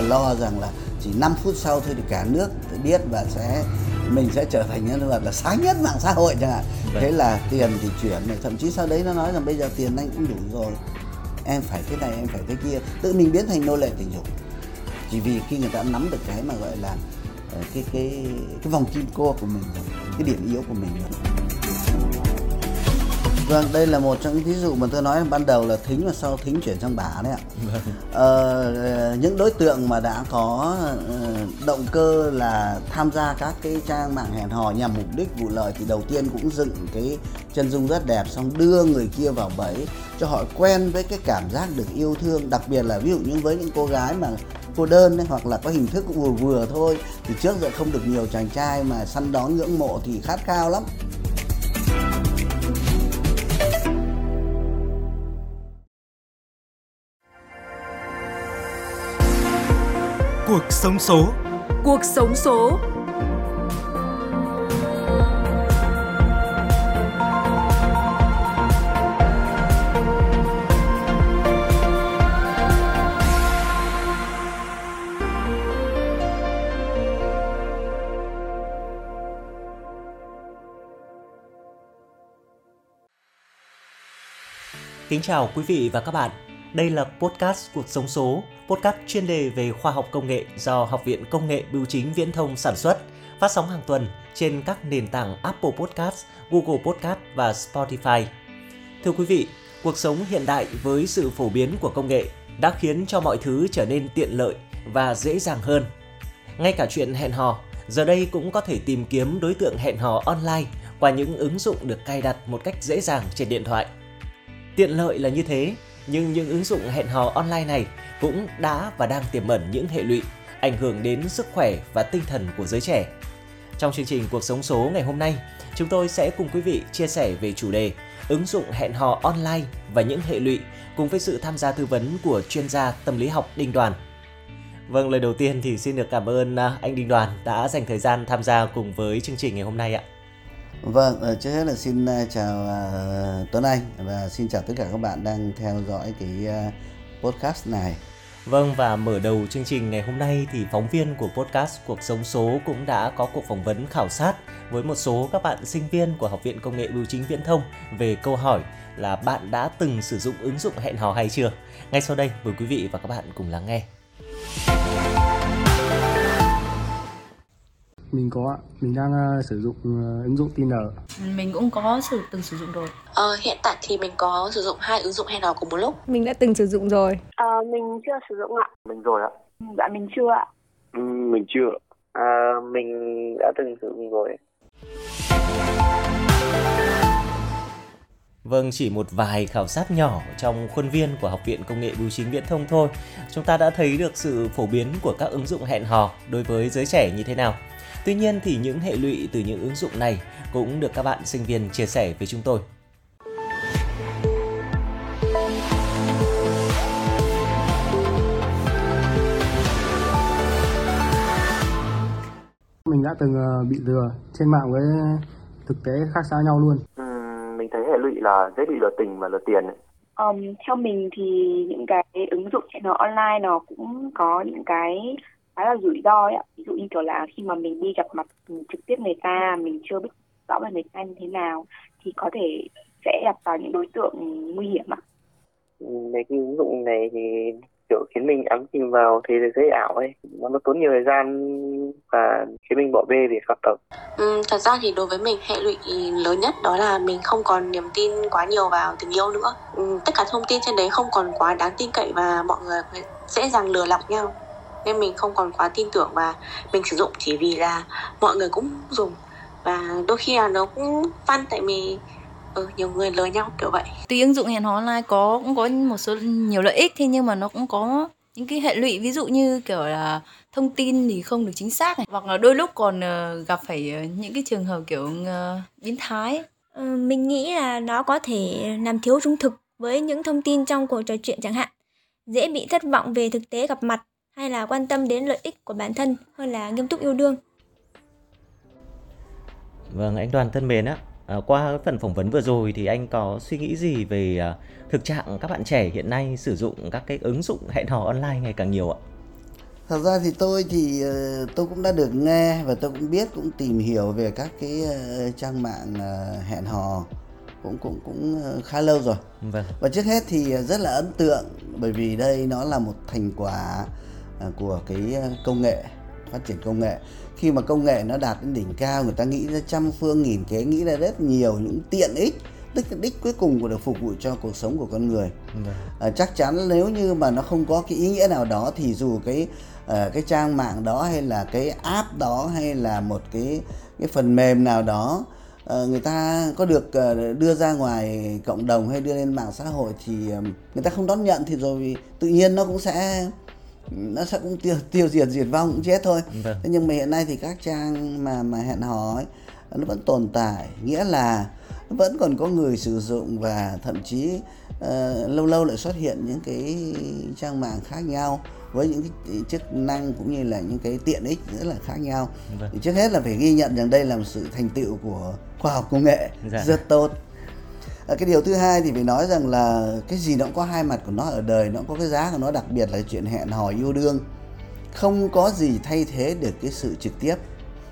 là lo rằng là chỉ 5 phút sau thôi thì cả nước biết và sẽ mình sẽ trở thành nhân vật là sáng nhất mạng xã hội chẳng hạn Vâng. thế là tiền thì chuyển này thậm chí sau đấy nó nói rằng bây giờ tiền anh cũng đủ rồi em phải thế này em phải thế kia tự mình biến thành nô lệ tình dục chỉ vì khi người ta nắm được cái mà gọi là ờ, cái cái cái vòng kim cô của mình rồi, cái điểm yếu của mình rồi. Vâng, đây là một trong những ví dụ mà tôi nói ban đầu là thính và sau thính chuyển sang bả đấy ạ. Ờ, những đối tượng mà đã có ờ, động cơ là tham gia các cái trang mạng hẹn hò nhằm mục đích vụ lợi thì đầu tiên cũng dựng cái chân dung rất đẹp xong đưa người kia vào bẫy cho họ quen với cái cảm giác được yêu thương đặc biệt là ví dụ như với những cô gái mà cô đơn ấy, hoặc là có hình thức vừa vừa thôi thì trước giờ không được nhiều chàng trai mà săn đón ngưỡng mộ thì khát khao lắm Cuộc sống số. Cuộc sống số. Kính chào quý vị và các bạn. Đây là podcast Cuộc sống số, podcast chuyên đề về khoa học công nghệ do Học viện Công nghệ Bưu chính Viễn thông sản xuất, phát sóng hàng tuần trên các nền tảng Apple Podcast, Google Podcast và Spotify. Thưa quý vị, cuộc sống hiện đại với sự phổ biến của công nghệ đã khiến cho mọi thứ trở nên tiện lợi và dễ dàng hơn. Ngay cả chuyện hẹn hò, giờ đây cũng có thể tìm kiếm đối tượng hẹn hò online qua những ứng dụng được cài đặt một cách dễ dàng trên điện thoại. Tiện lợi là như thế, nhưng những ứng dụng hẹn hò online này cũng đã và đang tiềm ẩn những hệ lụy ảnh hưởng đến sức khỏe và tinh thần của giới trẻ. Trong chương trình Cuộc sống số ngày hôm nay, chúng tôi sẽ cùng quý vị chia sẻ về chủ đề ứng dụng hẹn hò online và những hệ lụy cùng với sự tham gia tư vấn của chuyên gia tâm lý học Đinh Đoàn. Vâng, lời đầu tiên thì xin được cảm ơn à, anh Đinh Đoàn đã dành thời gian tham gia cùng với chương trình ngày hôm nay ạ. Vâng, ờ, trước hết là xin ờ, chào ờ, Tuấn Anh và xin chào tất cả các bạn đang theo dõi cái podcast này. Vâng và mở đầu chương trình ngày hôm nay thì phóng viên của podcast Cuộc sống số cũng đã có cuộc phỏng vấn khảo sát với một số các bạn sinh viên của Học viện Công nghệ Bưu chính Viễn thông về câu hỏi là bạn đã từng sử dụng ứng dụng hẹn hò hay chưa? Ngay sau đây mời quý vị và các bạn cùng lắng nghe. Mình có ạ, mình đang ờ, sử dụng ờ, ứng dụng Tinder. Mình cũng có sử từng sử dụng rồi Ờ, hiện tại thì mình có sử dụng hai ứng dụng hẹn hò cùng một lúc. Mình đã từng sử dụng rồi. Ờ, mình chưa sử dụng ạ. Mình rồi ạ. Dạ mình chưa ạ. Ừ, mình chưa. À, mình đã từng sử dụng rồi. Vâng, chỉ một vài khảo sát nhỏ trong khuôn viên của Học viện Công nghệ Bưu chính Viễn thông thôi, chúng ta đã thấy được sự phổ biến của các ứng dụng hẹn hò đối với giới trẻ như thế nào. Tuy nhiên thì những hệ lụy từ những ứng dụng này cũng được các bạn sinh viên chia sẻ với chúng tôi. Mình đã từng ờ, bị lừa trên mạng với thực tế khác xa nhau luôn. Ừ, mình thấy hệ lụy là dễ bị lừa tình và lừa tiền. ấy. Ờm, theo mình thì những cái ứng dụng hẹn hò online nó cũng có những cái khá là rủi ro ấy ạ. Ví dụ như kiểu là khi mà mình đi gặp mặt trực tiếp người ta, mình chưa biết rõ về người ta như thế nào thì có thể sẽ gặp vào những đối tượng nguy hiểm ạ. Ừ, Mấy cái ứng dụng này thì kiểu khiến mình ám chìm vào thế giới ảo ấy. Nó nó tốn nhiều thời gian và khiến mình bỏ bê việc học tập. Ừm, thật ra thì đối với mình hệ lụy lớn nhất đó là mình không còn niềm tin quá nhiều vào tình yêu nữa. Ừm, tất cả thông tin trên đấy không còn quá đáng tin cậy và mọi người dễ dàng lừa lọc nhau. Nên mình không còn quá tin tưởng và mình sử dụng chỉ vì là mọi người cũng dùng và đôi khi là nó cũng fun tại vì ừ, nhiều người lừa nhau kiểu vậy. Tuy ứng dụng hẹn hò online có cũng có một số nhiều lợi ích thế nhưng mà nó cũng có những cái hệ lụy ví dụ như kiểu là thông tin thì không được chính xác này hoặc là đôi lúc còn ờ, gặp phải ờ, những cái trường hợp kiểu biến thái Ờ, mình nghĩ là nó có thể làm thiếu trung thực với những thông tin trong cuộc trò chuyện chẳng hạn. Dễ bị thất vọng về thực tế gặp mặt hay là quan tâm đến lợi ích của bản thân hơn là nghiêm túc yêu đương. Vâng, anh Đoàn thân mến á, à, qua cái phần phỏng vấn vừa rồi thì anh có suy nghĩ gì về à, thực trạng các bạn trẻ hiện nay sử dụng các cái ứng dụng hẹn hò online ngày càng nhiều ạ? thật ra thì tôi thì ờ, tôi cũng đã được nghe và tôi cũng biết cũng tìm hiểu về các cái ờ, trang mạng ờ, hẹn hò cũng cũng cũng khá lâu rồi Vâng. và trước hết thì rất là ấn tượng bởi vì đây nó là một thành quả của cái ờ, công nghệ phát triển công nghệ khi mà công nghệ nó đạt đến đỉnh cao người ta nghĩ ra trăm phương nghìn kế nghĩ ra rất nhiều những tiện ích đích đích cuối cùng của được phục vụ cho cuộc sống của con người Vâng. à, chắc chắn nếu như mà nó không có cái ý nghĩa nào đó thì dù cái ờ, cái trang mạng đó hay là cái app đó hay là một cái cái phần mềm nào đó ờ, người ta có được ờ, đưa ra ngoài cộng đồng hay đưa lên mạng xã hội thì ờ, người ta không đón nhận thì rồi tự nhiên nó cũng sẽ nó sẽ cũng tiêu tiêu diệt diệt vong cũng chết thôi Vâng. thế nhưng mà hiện nay thì các trang mà mà hẹn hò ấy nó vẫn tồn tại nghĩa là vẫn còn có người sử dụng và thậm chí ờ, lâu lâu lại xuất hiện những cái trang mạng khác nhau với những cái chức năng cũng như là những cái tiện ích rất là khác nhau Vâng. thì trước hết là phải ghi nhận rằng đây là một sự thành tựu của khoa học công nghệ Dạ. rất tốt cái điều thứ hai thì phải nói rằng là cái gì nó cũng có hai mặt của nó ở đời nó cũng có cái giá của nó đặc biệt là chuyện hẹn hò yêu đương. Không có gì thay thế được cái sự trực tiếp.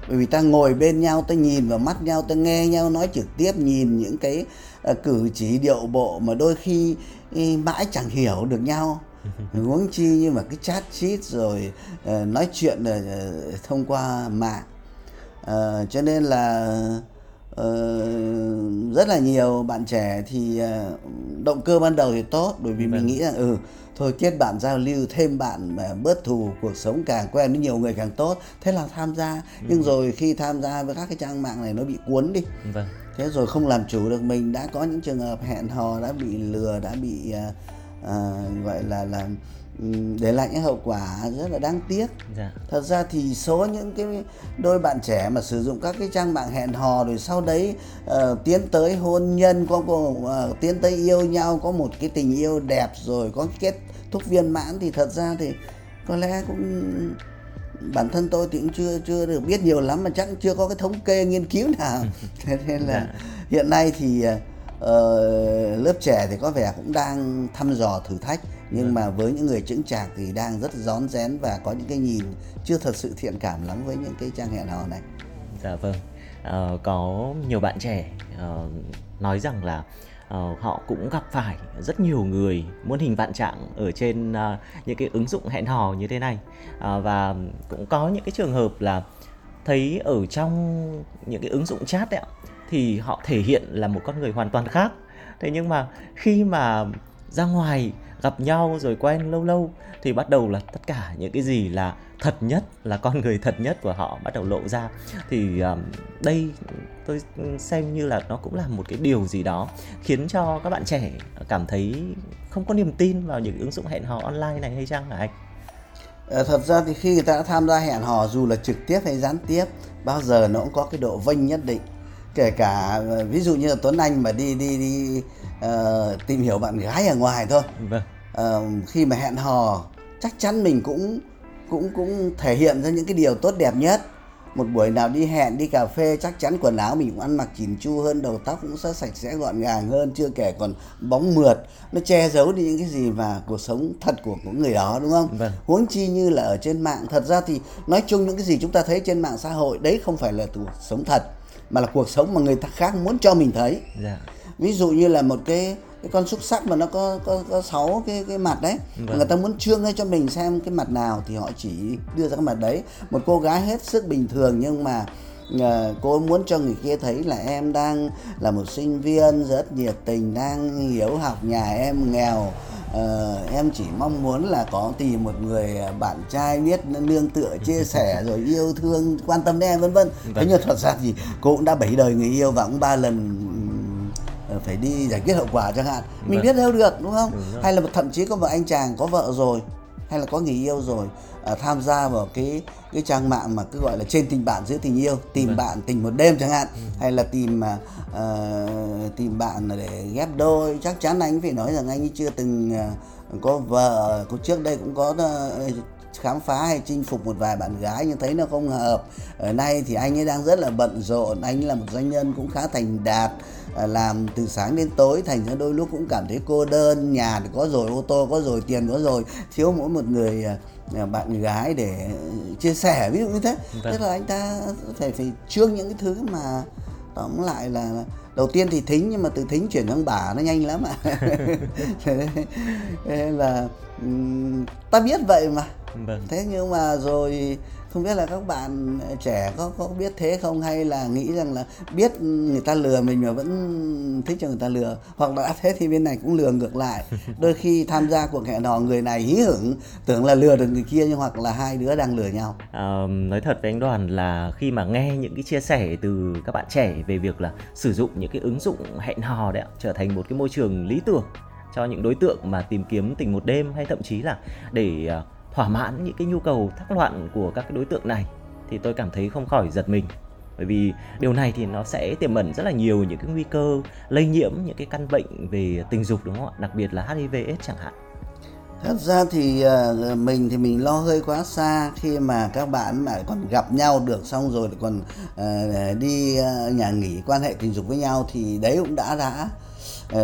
Bởi vì ta ngồi bên nhau ta nhìn vào mắt nhau ta nghe nhau nói trực tiếp nhìn những cái ờ, cử chỉ điệu bộ mà đôi khi ý, mãi chẳng hiểu được nhau. Huống chi như mà cái chat chít rồi ờ, nói chuyện ờ, thông qua mạng. Ờ, cho nên là ờ, rất là nhiều bạn trẻ thì ờ, động cơ ban đầu thì tốt bởi vì mình Vâng. nghĩ rằng ừ thôi kết bạn giao lưu thêm bạn mà bớt thù cuộc sống càng quen với nhiều người càng tốt thế là tham gia nhưng rồi khi tham gia với các cái trang mạng này nó bị cuốn đi Vâng. thế rồi không làm chủ được mình đã có những trường hợp hẹn hò đã bị lừa đã bị à, à, gọi là là để lại những hậu quả rất là đáng tiếc. Dạ. thật ra thì số những cái đôi bạn trẻ mà sử dụng các cái trang mạng hẹn hò rồi sau đấy ờ, tiến tới hôn nhân có có, ờ, tiến tới yêu nhau có một cái tình yêu đẹp rồi có kết thúc viên mãn thì thật ra thì có lẽ cũng bản thân tôi thì cũng chưa chưa được biết nhiều lắm mà chắc chưa có cái thống kê nghiên cứu nào. Thế nên là hiện nay thì ờ, lớp trẻ thì có vẻ cũng đang thăm dò thử thách nhưng mà với những người chững chạc thì đang rất rón rén và có những cái nhìn chưa thật sự thiện cảm lắm với những cái trang hẹn hò này. Dạ vâng. Ờ, có nhiều bạn trẻ ờ, nói rằng là ờ, họ cũng gặp phải rất nhiều người muôn hình vạn trạng ở trên ờ, những cái ứng dụng hẹn hò như thế này. Ờ, và cũng có những cái trường hợp là thấy ở trong những cái ứng dụng chat ấy ạ thì họ thể hiện là một con người hoàn toàn khác. Thế nhưng mà khi mà ra ngoài gặp nhau rồi quen lâu lâu thì bắt đầu là tất cả những cái gì là thật nhất là con người thật nhất của họ bắt đầu lộ ra thì um, đây tôi xem như là nó cũng là một cái điều gì đó khiến cho các bạn trẻ cảm thấy không có niềm tin vào những ứng dụng hẹn hò online này hay chăng hả anh? Ờ, thật ra thì khi người ta đã tham gia hẹn hò dù là trực tiếp hay gián tiếp bao giờ nó cũng có cái độ vênh nhất định kể cả ví dụ như là Tuấn Anh mà đi đi đi ờ, tìm hiểu bạn gái ở ngoài thôi. Vâng. Ờ, khi mà hẹn hò chắc chắn mình cũng cũng cũng thể hiện ra những cái điều tốt đẹp nhất. Một buổi nào đi hẹn đi cà phê chắc chắn quần áo mình cũng ăn mặc chỉn chu hơn đầu tóc cũng sẽ sạch sẽ gọn gàng hơn chưa kể còn bóng mượt. Nó che giấu đi những cái gì mà cuộc sống thật của của người đó đúng không? Vâng. huống chi như là ở trên mạng. Thật ra thì nói chung những cái gì chúng ta thấy trên mạng xã hội đấy không phải là cuộc sống thật mà là cuộc sống mà người ta khác muốn cho mình thấy Dạ. ví dụ như là một cái cái con xúc sắc mà nó có có có sáu cái cái mặt đấy Vâng. người ta muốn trươngcho mình xem cái mặt nào thì họ chỉ đưa ra cái mặt đấy một cô gái hết sức bình thường nhưng mà ờ, cô muốn cho người kia thấy là em đang là một sinh viên rất nhiệt tình đang hiếu học nhà em nghèo Ờ, em chỉ mong muốn là có tìm một người bạn trai biết nương tựa chia sẻ rồi yêu thương quan tâm đến em vân vân thế Vâng. nhưng thật ra thì cô cũng đã bảy đời người yêu và cũng ba lần ờ, phải đi giải quyết hậu quả chẳng hạn mình Vâng. biết đâu được đúng không Đúng hay là một- thậm chí có một anh chàng có vợ rồi hay là có người yêu rồi à, tham gia vào cái cái trang mạng mà cứ gọi là trên tình bạn giữa tình yêu tìm Vâng. bạn tình một đêm chẳng hạn hay là tìm ờ, tìm bạn để ghép đôi chắc chắn anh phải nói rằng anh chưa từng ờ, có vợ có trước đây cũng có ờ, khám phá hay chinh phục một vài bạn gái nhưng thấy nó không hợp. Ở nay thì anh ấy đang rất là bận rộn anh là một doanh nhân cũng khá thành đạt à, làm từ sáng đến tối thành ra đôi lúc cũng cảm thấy cô đơn nhà thì có rồi ô tô có rồi tiền có rồi thiếu mỗi một người à, à, bạn gái để chia sẻ ví dụ như thế. Vâng. tức là anh ta phải phải trương những cái thứ mà tóm lại là đầu tiên thì thính nhưng mà từ thính chuyển sang bả nó nhanh lắm ạ. Nên là ta biết vậy mà Vâng. thế nhưng mà rồi không biết là các bạn trẻ có có biết thế không? Hay là nghĩ rằng là biết người ta lừa mình mà vẫn thích cho người ta lừa? Hoặc là đã thế thì bên này cũng lừa ngược lại. Đôi khi tham gia cuộc hẹn hò người này hí hửng tưởng là lừa được người kia nhưng hoặc là hai đứa đang lừa nhau. Ờ, nói thật với anh Đoàn là khi mà nghe những cái chia sẻ từ các bạn trẻ về việc là sử dụng những cái ứng dụng hẹn hò đấy ạ, trở thành một cái môi trường lý tưởng cho những đối tượng mà tìm kiếm tình một đêm hay thậm chí là để ờ, thỏa mãn những cái nhu cầu thác loạn của các cái đối tượng này thì tôi cảm thấy không khỏi giật mình. Bởi vì điều này thì nó sẽ tiềm ẩn rất là nhiều những cái nguy cơ lây nhiễm, những cái căn bệnh về tình dục, đúng không ạ? Đặc biệt là HIV/AIDS chẳng hạn. Thật ra thì ờ, mình thì mình lo hơi quá xa khi mà các bạn mà còn gặp nhau được, xong rồi lại còn ờ, đi ờ, nhà nghỉ quan hệ tình dục với nhau thì đấy cũng đã đã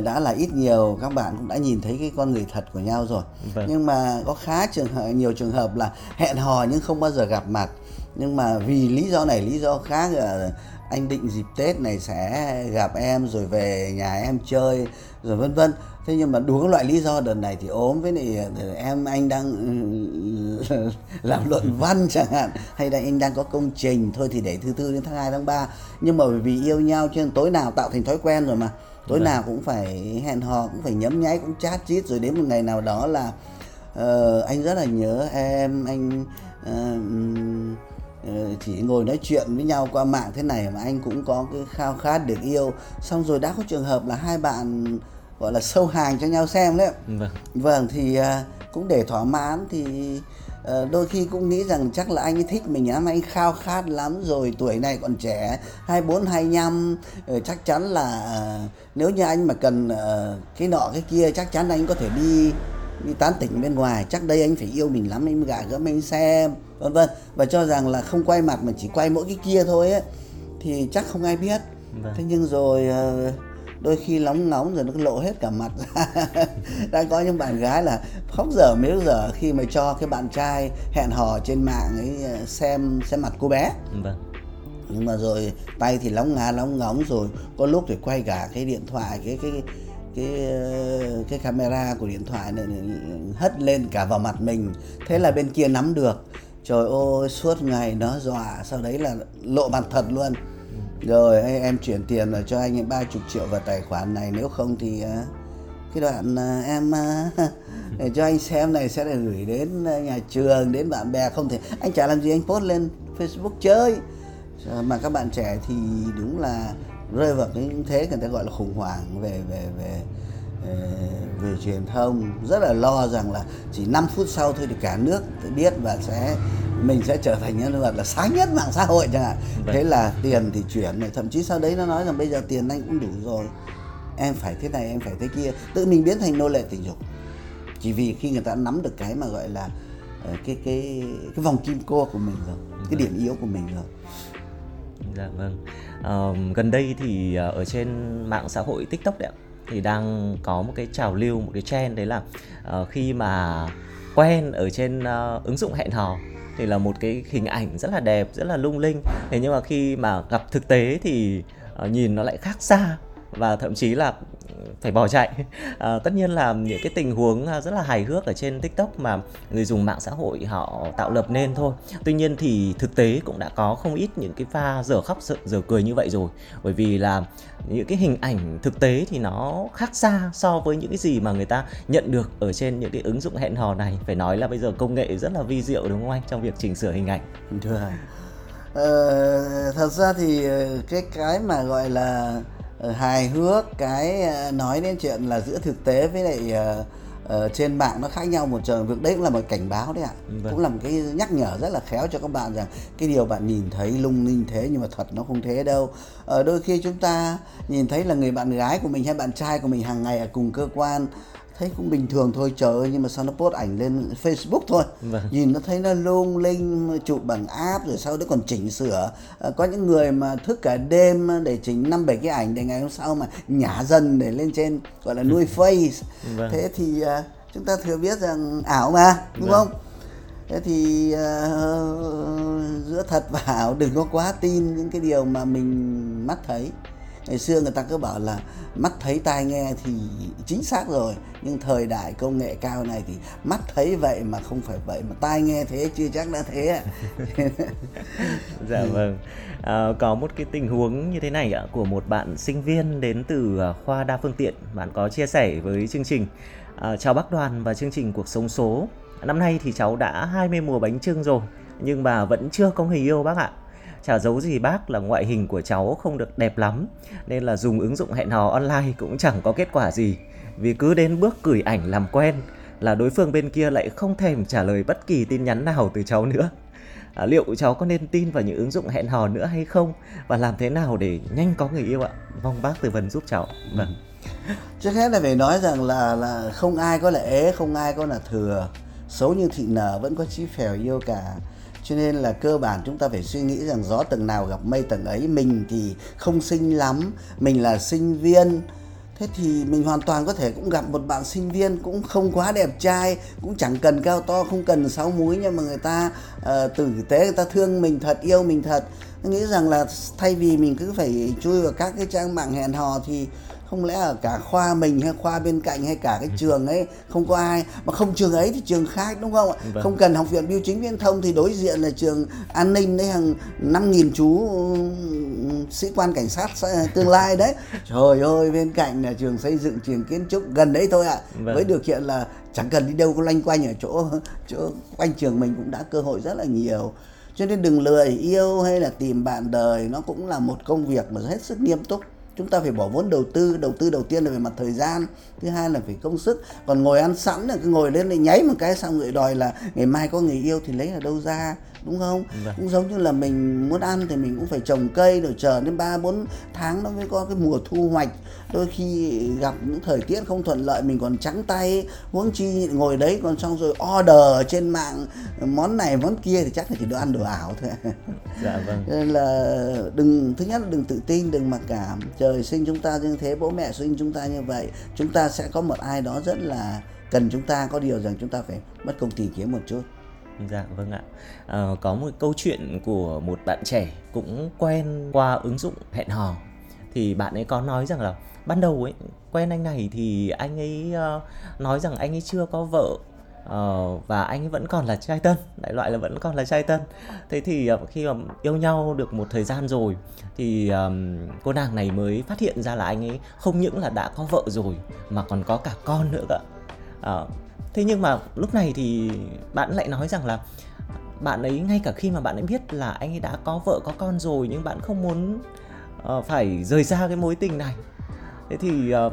đã là ít nhiều các bạn cũng đã nhìn thấy cái con người thật của nhau rồi. Vâng. nhưng mà có khá trường hợp nhiều trường hợp là hẹn hò nhưng không bao giờ gặp mặt. Nhưng mà vì lý do này lý do khác là anh định dịp Tết này sẽ gặp em rồi về nhà em chơi rồi vân vân. Thế nhưng mà đủ các loại lý do đợt này thì ốm với lại ờ, em anh đang ừ, làm luận văn chẳng hạn hay là anh đang có công trình thôi thì để thứ tư đến tháng 2 tháng 3 nhưng mà vì yêu nhau cho nên tối nào tạo thành thói quen rồi mà tối Vâng. nào cũng phải hẹn hò cũng phải nhấm nháy cũng chat chít rồi đến một ngày nào đó là ờ, anh rất là nhớ em anh ờ, chỉ ngồi nói chuyện với nhau qua mạng thế này mà anh cũng có cái khao khát được yêu. Xong rồi đã có trường hợp là hai bạn gọi là sâu hàng cho nhau xem đấy vâng. Vâng thì à, cũng để thỏa mãn thì đôi khi cũng nghĩ rằng chắc là anh ấy thích mình lắm anh khao khát lắm rồi tuổi này còn trẻ 24 25 ờ, chắc chắn là ờ, nếu như anh mà cần ờ, cái nọ cái kia chắc chắn anh có thể đi đi tán tỉnh bên ngoài. Chắc đây anh phải yêu mình lắm anh gả gỡ mình xem vân vân. Và cho rằng là không quay mặt mà chỉ quay mỗi cái kia thôi ấy thì chắc không ai biết. Vâng. thế nhưng rồi ờ, đôi khi nóng nóng rồi nó lộ hết cả mặt. Ra đã có những bạn gái là khóc dở mếu dở khi mà cho cái bạn trai hẹn hò trên mạng ấy ờ, xem xem mặt cô bé. Vâng. Nhưng mà rồi tay thì lóng ngá lóng ngóng rồi có lúc thì quay cả cái điện thoại cái cái cái ờ, cái camera của điện thoại này hất lên cả vào mặt mình. Thế là bên kia nắm được. Trời ơi suốt ngày nó dọa sau đấy là lộ mặt thật luôn rồi hay em chuyển tiền rồi cho anh ấy ba chục triệu vào tài khoản này. Nếu không thì ờ, cái đoạn ờ, em ờ, để cho anh xem này sẽ được gửi đến nhà trường đến bạn bè. Không thể anh chả làm gì anh post lên Facebook chơi. Mà các bạn trẻ thì đúng là rơi vào cái thế người ta gọi là khủng hoảng về về về về, về truyền thông. Rất là lo rằng là chỉ 5 phút sau thôi thì cả nước biết và sẽ mình sẽ trở thành nhân vật là sáng nhất mạng xã hội chẳng hạn. Vâng. thế là tiền thì chuyển này thậm chí sau đấy nó nói rằng bây giờ tiền anh cũng đủ rồi. Em phải thế này em phải thế kia. Tự mình biến thành nô lệ tình dục. Chỉ vì khi người ta nắm được cái mà gọi là ờ, cái cái cái vòng kim cô của mình rồi cái điểm yếu của mình rồi. Dạ vâng. Ờ, gần đây thì ờ, ở trên mạng xã hội TikTok đấy thì đang có một cái trào lưu, một cái trend đấy là ờ, khi mà quen ở trên ờ, ứng dụng hẹn hò thì là một cái hình ảnh rất là đẹp, rất là lung linh. Thế nhưng mà khi mà gặp thực tế thì ờ, nhìn nó lại khác xa và thậm chí là phải bỏ chạy. à, tất nhiên là những cái tình huống à, rất là hài hước ở trên TikTok mà người dùng mạng xã hội họ tạo lập nên thôi. Tuy nhiên thì thực tế cũng đã có không ít những cái pha dở khóc dở, cười như vậy rồi. Bởi vì là những cái hình ảnh thực tế thì nó khác xa so với những cái gì mà người ta nhận được ở trên những cái ứng dụng hẹn hò này. Phải nói là bây giờ công nghệ rất là vi diệu đúng không anh trong việc chỉnh sửa hình ảnh. Thưa Ờ, thật ra thì ờ, cái cái mà gọi là hài hước cái ờ, nói đến chuyện là giữa thực tế với lại ờ, ờ, trên mạng nó khác nhau một trời việc đấy cũng là một cảnh báo đấy ạ. Vâng. cũng là một cái nhắc nhở rất là khéo cho các bạn rằng cái điều bạn nhìn thấy lung linh thế nhưng mà thật nó không thế đâu. Ờ, đôi khi chúng ta nhìn thấy là người bạn gái của mình hay bạn trai của mình hàng ngày ở cùng cơ quan thấy cũng bình thường thôi trời ơi nhưng mà sao nó post ảnh lên Facebook thôi Vâng. nhìn nó thấy nó lung linh chụp bằng app rồi sau đó còn chỉnh sửa Ờ, có những người mà thức cả đêm để chỉnh năm bảy cái ảnh để ngày hôm sau mà nhả dần để lên trên gọi là nuôi face Vâng. thế thì à, chúng ta thừa biết rằng ảo mà đúng Vâng. không thế thì uh, giữa thật và ảo đừng có quá tin những cái điều mà mình mắt thấy ngày xưa người ta cứ bảo là mắt thấy tai nghe thì chính xác rồi nhưng thời đại công nghệ cao này thì mắt thấy vậy mà không phải vậy mà tai nghe thế chưa chắc đã thế dạ vâng. À, có một cái tình huống như thế này ạ của một bạn sinh viên đến từ à, khoa đa phương tiện. Bạn có chia sẻ với chương trình à, chào bác đoàn và chương trình cuộc sống số. Năm nay thì cháu đã 20 mùa bánh trưng rồi nhưng mà vẫn chưa có người yêu bác ạ chả giấu gì bác là ngoại hình của cháu không được đẹp lắm nên là dùng ứng dụng hẹn hò online cũng chẳng có kết quả gì. Vì cứ đến bước gửi ảnh làm quen là đối phương bên kia lại không thèm trả lời bất kỳ tin nhắn nào từ cháu nữa. À, liệu cháu có nên tin vào những ứng dụng hẹn hò nữa hay không? Và làm thế nào để nhanh có người yêu ạ? Mong bác tư vấn giúp cháu. Vâng. Trước hết là phải nói rằng là là không ai có là không ai có là thừa. Xấu như thị nở vẫn có chí phèo yêu cả cho nên là cơ bản chúng ta phải suy nghĩ rằng gió tầng nào gặp mây tầng ấy mình thì không sinh lắm mình là sinh viên. Thế thì mình hoàn toàn có thể cũng gặp một bạn sinh viên cũng không quá đẹp trai cũng chẳng cần cao to không cần sáu múi nhưng mà người ta uh, tử tế người ta thương mình thật yêu mình thật. Nghĩ rằng là thay vì mình cứ phải chui vào các cái trang mạng hẹn hò thì không lẽ ở cả khoa mình hay khoa bên cạnh hay cả cái trường ấy không có ai? Mà không trường ấy thì trường khác đúng không ạ? Vâng. không cần học viện biêu chính viễn thông thì đối diện là trường an ninh đấy hàng năm nghìn chú sĩ quan cảnh sát tương lai đấy. Trời ơi bên cạnh là trường xây dựng trường kiến trúc gần đấy thôi ạ. Vâng. với điều kiện là chẳng cần đi đâu có loanh quanh ở chỗ chỗ quanh trường mình cũng đã cơ hội rất là nhiều. Cho nên đừng lười yêu hay là tìm bạn đời nó cũng là một công việc mà hết sức nghiêm túc chúng ta phải bỏ vốn đầu tư đầu tư đầu tiên là về mặt thời gian, thứ hai là phải công sức. Còn ngồi ăn sẵn là cứ ngồi lên lại nháy một cái xong người đòi là ngày mai có người yêu thì lấy ở đâu ra đúng không? Vâng. cũng giống như là mình muốn ăn thì mình cũng phải trồng cây rồi chờ đến ba bốn tháng nó mới có cái mùa thu hoạch. Đôi khi gặp những thời tiết không thuận lợi mình còn trắng tay huống chi ngồi đấy còn xong rồi order trên mạng món này món kia thì chắc là chỉ đồ ăn đồ ảo thôi. Dạ vâng. Nên là đừng thứ nhất là đừng tự tin đừng mặc cảm. Trời sinh chúng ta như thế bố mẹ sinh chúng ta như vậy chúng ta sẽ có một ai đó rất là cần chúng ta có điều rằng chúng ta phải mất công tìm kiếm một chút Dạ vâng ạ. À, có một câu chuyện của một bạn trẻ cũng quen qua ứng dụng hẹn hò. Thì bạn ấy có nói rằng là ban đầu ấy quen anh này thì anh ấy uh, nói rằng anh ấy chưa có vợ uh, và anh ấy vẫn còn là trai tân đại loại là vẫn còn là trai tân. Thế thì uh, khi mà yêu nhau được một thời gian rồi thì um, cô nàng này mới phát hiện ra là anh ấy không những là đã có vợ rồi mà còn có cả con nữa cơ uh, thế nhưng mà lúc này thì bạn lại nói rằng là bạn ấy ngay cả khi mà bạn ấy biết là anh ấy đã có vợ có con rồi nhưng bạn không muốn uh, phải rời xa cái mối tình này. Thế thì uh,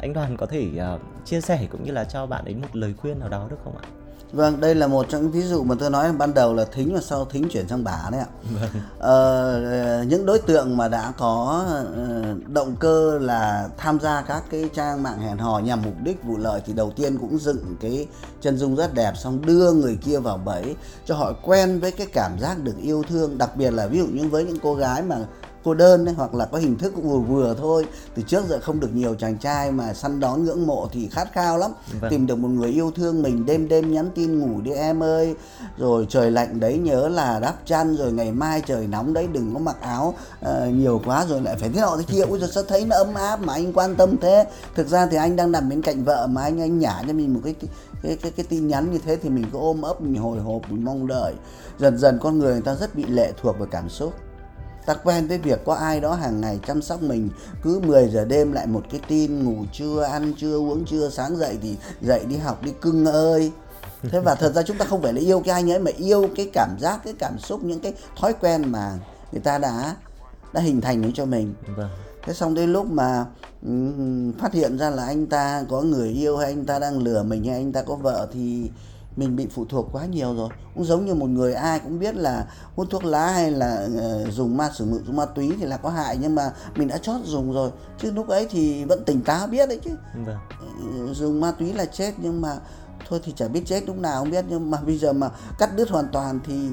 anh đoàn có thể uh, chia sẻ cũng như là cho bạn ấy một lời khuyên nào đó được không ạ? Vâng, đây là một trong những ví dụ mà tôi nói ban đầu là thính và sau thính chuyển sang bả đấy ạ. Vâng. Ờ, những đối tượng mà đã có uh, động cơ là tham gia các cái trang mạng hẹn hò nhằm mục đích vụ lợi thì đầu tiên cũng dựng cái chân dung rất đẹp xong đưa người kia vào bẫy cho họ quen với cái cảm giác được yêu thương đặc biệt là ví dụ như với những cô gái mà cô đơn ấy, hoặc là có hình thức cũng vừa vừa thôi. Từ trước giờ không được nhiều chàng trai mà săn đón ngưỡng mộ thì khát khao lắm. Vâng. tìm được một người yêu thương mình đêm đêm nhắn tin ngủ đi em ơi. Rồi trời lạnh đấy nhớ là đắp chăn rồi ngày mai trời nóng đấy đừng có mặc áo uh, nhiều quá rồi lại phải thế nọ thế kia. Ôi giờ sao thấy nó ấm áp mà anh quan tâm thế? Thực ra thì anh đang nằm bên cạnh vợ mà anh anh nhả cho mình một cái cái cái, cái tin nhắn như thế thì mình cứ ôm ấp mình hồi hộp mình mong đợi. Dần dần con người người ta rất bị lệ thuộc vào cảm xúc ta quen với việc có ai đó hàng ngày chăm sóc mình cứ 10 giờ đêm lại một cái tin ngủ trưa ăn trưa uống trưa sáng dậy thì dậy đi học đi cưng ơi thế và thật ra chúng ta không phải là yêu cái anh ấy mà yêu cái cảm giác cái cảm xúc những cái thói quen mà người ta đã đã hình thành cho mình vâng. thế xong đến lúc mà um, phát hiện ra là anh ta có người yêu hay anh ta đang lừa mình hay anh ta có vợ thì mình bị phụ thuộc quá nhiều rồi. Cũng giống như một người ai cũng biết là hút thuốc lá hay là uh, dùng ma sử dụng ma túy thì là có hại nhưng mà mình đã chót dùng rồi. Chứ lúc ấy thì vẫn tỉnh táo biết đấy chứ. Vâng. Ờ, dùng ma túy là chết nhưng mà thôi thì chả biết chết lúc nào không biết. Nhưng mà bây giờ mà cắt đứt hoàn toàn thì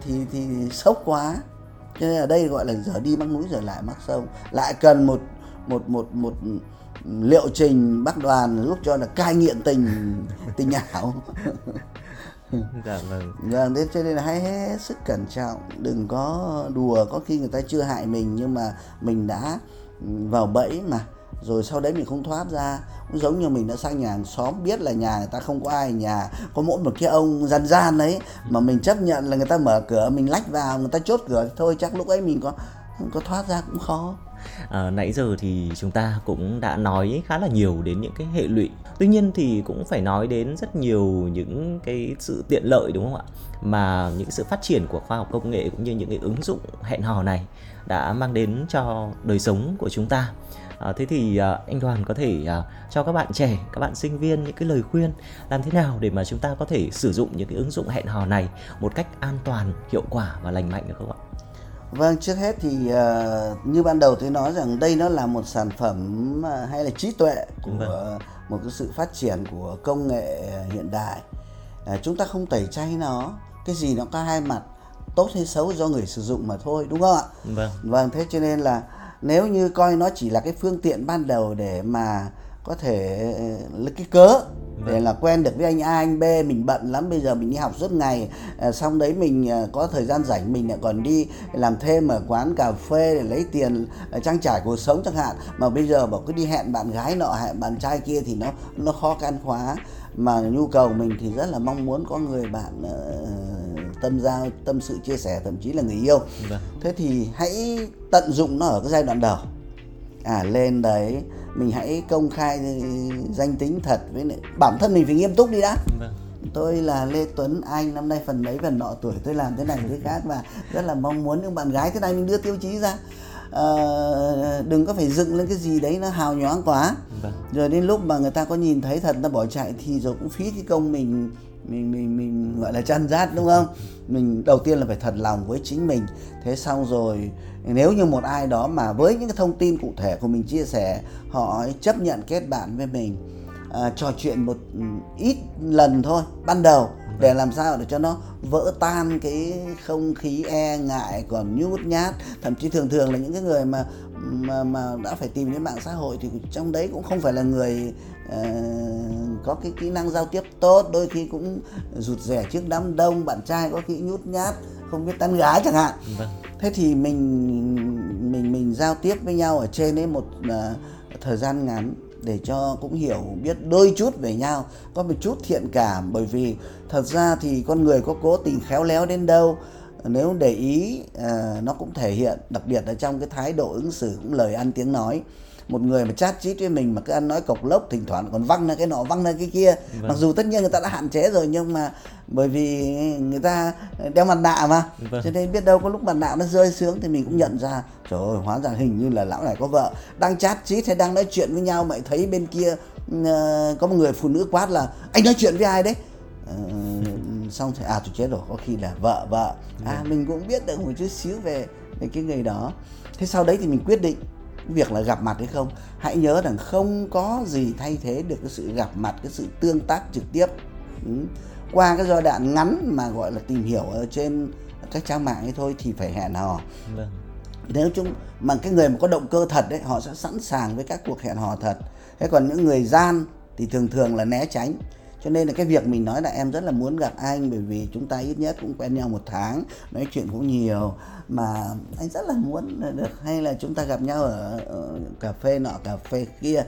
thì thì sốc quá. Cho nên ở đây gọi là giờ đi mắc núi giờ lại mắc sông lại cần một một một một liệu trình bác đoàn giúp cho là cai nghiện tình tình ảo. Dạ vâng. Vâng, thế cho nên là hãy hết sức cẩn trọng, đừng có đùa, có khi người ta chưa hại mình nhưng mà mình đã vào bẫy mà rồi sau đấy mình không thoát ra. Cũng giống như mình đã sang nhà hàng xóm biết là nhà người ta không có ai nhà có mỗi một cái ông gian gian đấy mà mình chấp nhận là người ta mở cửa mình lách vào người ta chốt cửa thôi chắc lúc ấy mình có có thoát ra cũng khó à, nãy giờ thì chúng ta cũng đã nói khá là nhiều đến những cái hệ lụy. Tuy nhiên thì cũng phải nói đến rất nhiều những cái sự tiện lợi đúng không ạ? Mà những sự phát triển của khoa học công nghệ cũng như những cái ứng dụng hẹn hò này đã mang đến cho đời sống của chúng ta. À, thế thì à, anh Đoàn có thể à, cho các bạn trẻ, các bạn sinh viên những cái lời khuyên làm thế nào để mà chúng ta có thể sử dụng những cái ứng dụng hẹn hò này một cách an toàn, hiệu quả và lành mạnh được không ạ? Vâng, trước hết thì uh, như ban đầu tôi nói rằng đây nó là một sản phẩm uh, hay là trí tuệ của vâng. một cái sự phát triển của công nghệ hiện đại. Uh, chúng ta không tẩy chay nó, cái gì nó có hai mặt, tốt hay xấu do người sử dụng mà thôi, đúng không ạ? Vâng. Vâng, thế cho nên là nếu như coi nó chỉ là cái phương tiện ban đầu để mà có thể là cái cớ để vâng. là quen được với anh A anh B mình bận lắm bây giờ mình đi học suốt ngày. À, xong đấy mình à, có thời gian rảnh mình lại còn đi làm thêm ở quán cà phê để lấy tiền à, trang trải cuộc sống chẳng hạn. Mà bây giờ bảo cứ đi hẹn bạn gái nọ hẹn bạn trai kia thì nó nó khó khăn quá mà nhu cầu mình thì rất là mong muốn có người bạn uh, tâm giao tâm sự chia sẻ thậm chí là người yêu. Vâng. thế thì hãy tận dụng nó ở cái giai đoạn đầu à lên đấy mình hãy công khai danh tính thật với bản thân mình phải nghiêm túc đi đã vâng. tôi là lê tuấn anh năm nay phần mấy phần nọ tuổi tôi làm thế này thế khác và rất là mong muốn những bạn gái thế này mình đưa tiêu chí ra uh, đừng có phải dựng lên cái gì đấy nó hào nhoáng quá vâng. rồi đến lúc mà người ta có nhìn thấy thật nó bỏ chạy thì rồi cũng phí cái công mình mình mình mình gọi là chăn rát đúng không? Mình đầu tiên là phải thật lòng với chính mình. Thế xong rồi nếu như một ai đó mà với những cái thông tin cụ thể của mình chia sẻ họ chấp nhận kết bạn với mình à, trò chuyện một ừ, ít lần thôi ban đầu để làm sao để cho nó vỡ tan cái không khí e ngại còn nhút nhát. Thậm chí thường thường là những cái người mà mà mà đã phải tìm đến mạng xã hội thì trong đấy cũng không phải là người uh, có cái kỹ năng giao tiếp tốt đôi khi cũng rụt rẻ trước đám đông bạn trai có khi nhút nhát không biết tán gái chẳng hạn vâng. thế thì mình mình mình giao tiếp với nhau ở trên ấy một uh, thời gian ngắn để cho cũng hiểu biết đôi chút về nhau có một chút thiện cảm bởi vì thật ra thì con người có cố tình khéo léo đến đâu nếu để ý uh, nó cũng thể hiện đặc biệt là trong cái thái độ ứng xử cũng lời ăn tiếng nói. Một người mà chat chít với mình mà cứ ăn nói cộc lốc thỉnh thoảng còn văng ra cái nọ văng ra cái kia. Vâng. mặc dù tất nhiên người ta đã hạn chế rồi nhưng mà bởi vì người ta đeo mặt nạ mà. Vâng. cho nên biết đâu có lúc mặt nạ nó rơi xuống thì mình cũng nhận ra trời ơi hóa ra hình như là lão này có vợ. Đang chat chít hay đang nói chuyện với nhau mày thấy bên kia uh, có một người phụ nữ quát là anh nói chuyện với ai đấy? Uh, xong thì à tôi chết rồi có khi là vợ vợ. À vâng. mình cũng biết được một chút xíu về về cái người đó. Thế sau đấy thì mình quyết định việc là gặp mặt hay không? Hãy nhớ rằng không có gì thay thế được cái sự gặp mặt cái sự tương tác trực tiếp. Ừ. qua cái giai đoạn ngắn mà gọi là tìm hiểu ở trên các trang mạng ấy thôi thì phải hẹn hò. Vâng. nếu chúng mà cái người mà có động cơ thật đấy họ sẽ sẵn sàng với các cuộc hẹn hò thật. Thế còn những người gian thì thường thường là né tránh cho nên là cái việc mình nói là em rất là muốn gặp anh bởi vì chúng ta ít nhất cũng quen nhau một tháng nói chuyện cũng nhiều mà anh rất là muốn được hay là chúng ta gặp nhau ở, ở cà phê nọ cà phê kia.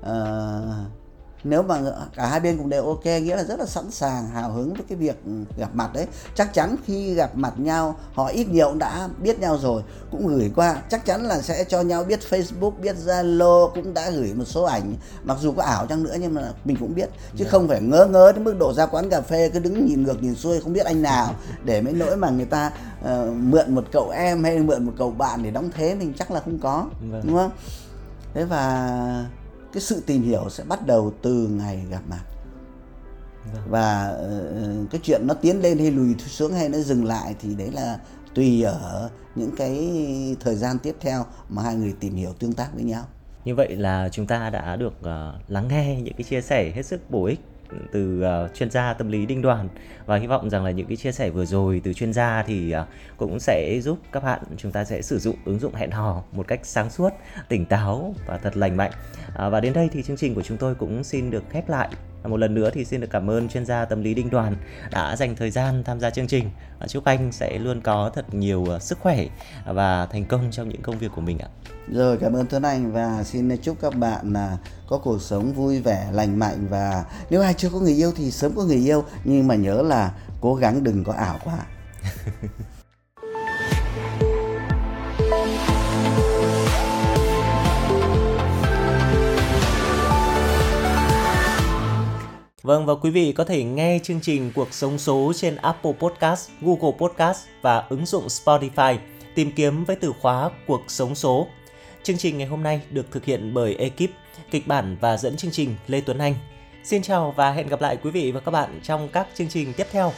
Uh, nếu mà cả hai bên cũng đều ok nghĩa là rất là sẵn sàng hào hứng với cái việc gặp mặt đấy chắc chắn khi gặp mặt nhau họ ít nhiều cũng đã biết nhau rồi cũng gửi qua chắc chắn là sẽ cho nhau biết Facebook biết Zalo cũng đã gửi một số ảnh mặc dù có ảo chăng nữa nhưng mà mình cũng biết chứ yeah. Dạ. không phải ngớ ngớ đến mức độ ra quán cà phê cứ đứng nhìn ngược nhìn xuôi không biết anh nào để mấy nỗi mà người ta uh, mượn một cậu em hay mượn một cậu bạn để đóng thế mình chắc là không có vâng. đúng không thế và cái sự tìm hiểu sẽ bắt đầu từ ngày gặp mặt vâng. và uh, cái chuyện nó tiến lên hay lùi xuống hay nó dừng lại thì đấy là tùy ở những cái thời gian tiếp theo mà hai người tìm hiểu tương tác với nhau như vậy là chúng ta đã được uh, lắng nghe những cái chia sẻ hết sức bổ ích từ uh, chuyên gia tâm lý Đinh Đoàn và hy vọng rằng là những cái chia sẻ vừa rồi từ chuyên gia thì uh, cũng sẽ giúp các bạn chúng ta sẽ sử dụng ứng dụng hẹn hò một cách sáng suốt, tỉnh táo và thật lành mạnh. Uh, và đến đây thì chương trình của chúng tôi cũng xin được khép lại một lần nữa thì xin được cảm ơn chuyên gia tâm lý Đinh Đoàn đã dành thời gian tham gia chương trình. Chúc anh sẽ luôn có thật nhiều sức khỏe và thành công trong những công việc của mình ạ. Rồi cảm ơn Tuấn Anh và xin chúc các bạn là có cuộc sống vui vẻ, lành mạnh và nếu ai chưa có người yêu thì sớm có người yêu nhưng mà nhớ là cố gắng đừng có ảo quá. Vâng và quý vị có thể nghe chương trình Cuộc sống số trên Apple Podcast, Google Podcast và ứng dụng Spotify tìm kiếm với từ khóa Cuộc sống số. Chương trình ngày hôm nay được thực hiện bởi ekip kịch bản và dẫn chương trình Lê Tuấn Anh. Xin chào và hẹn gặp lại quý vị và các bạn trong các chương trình tiếp theo.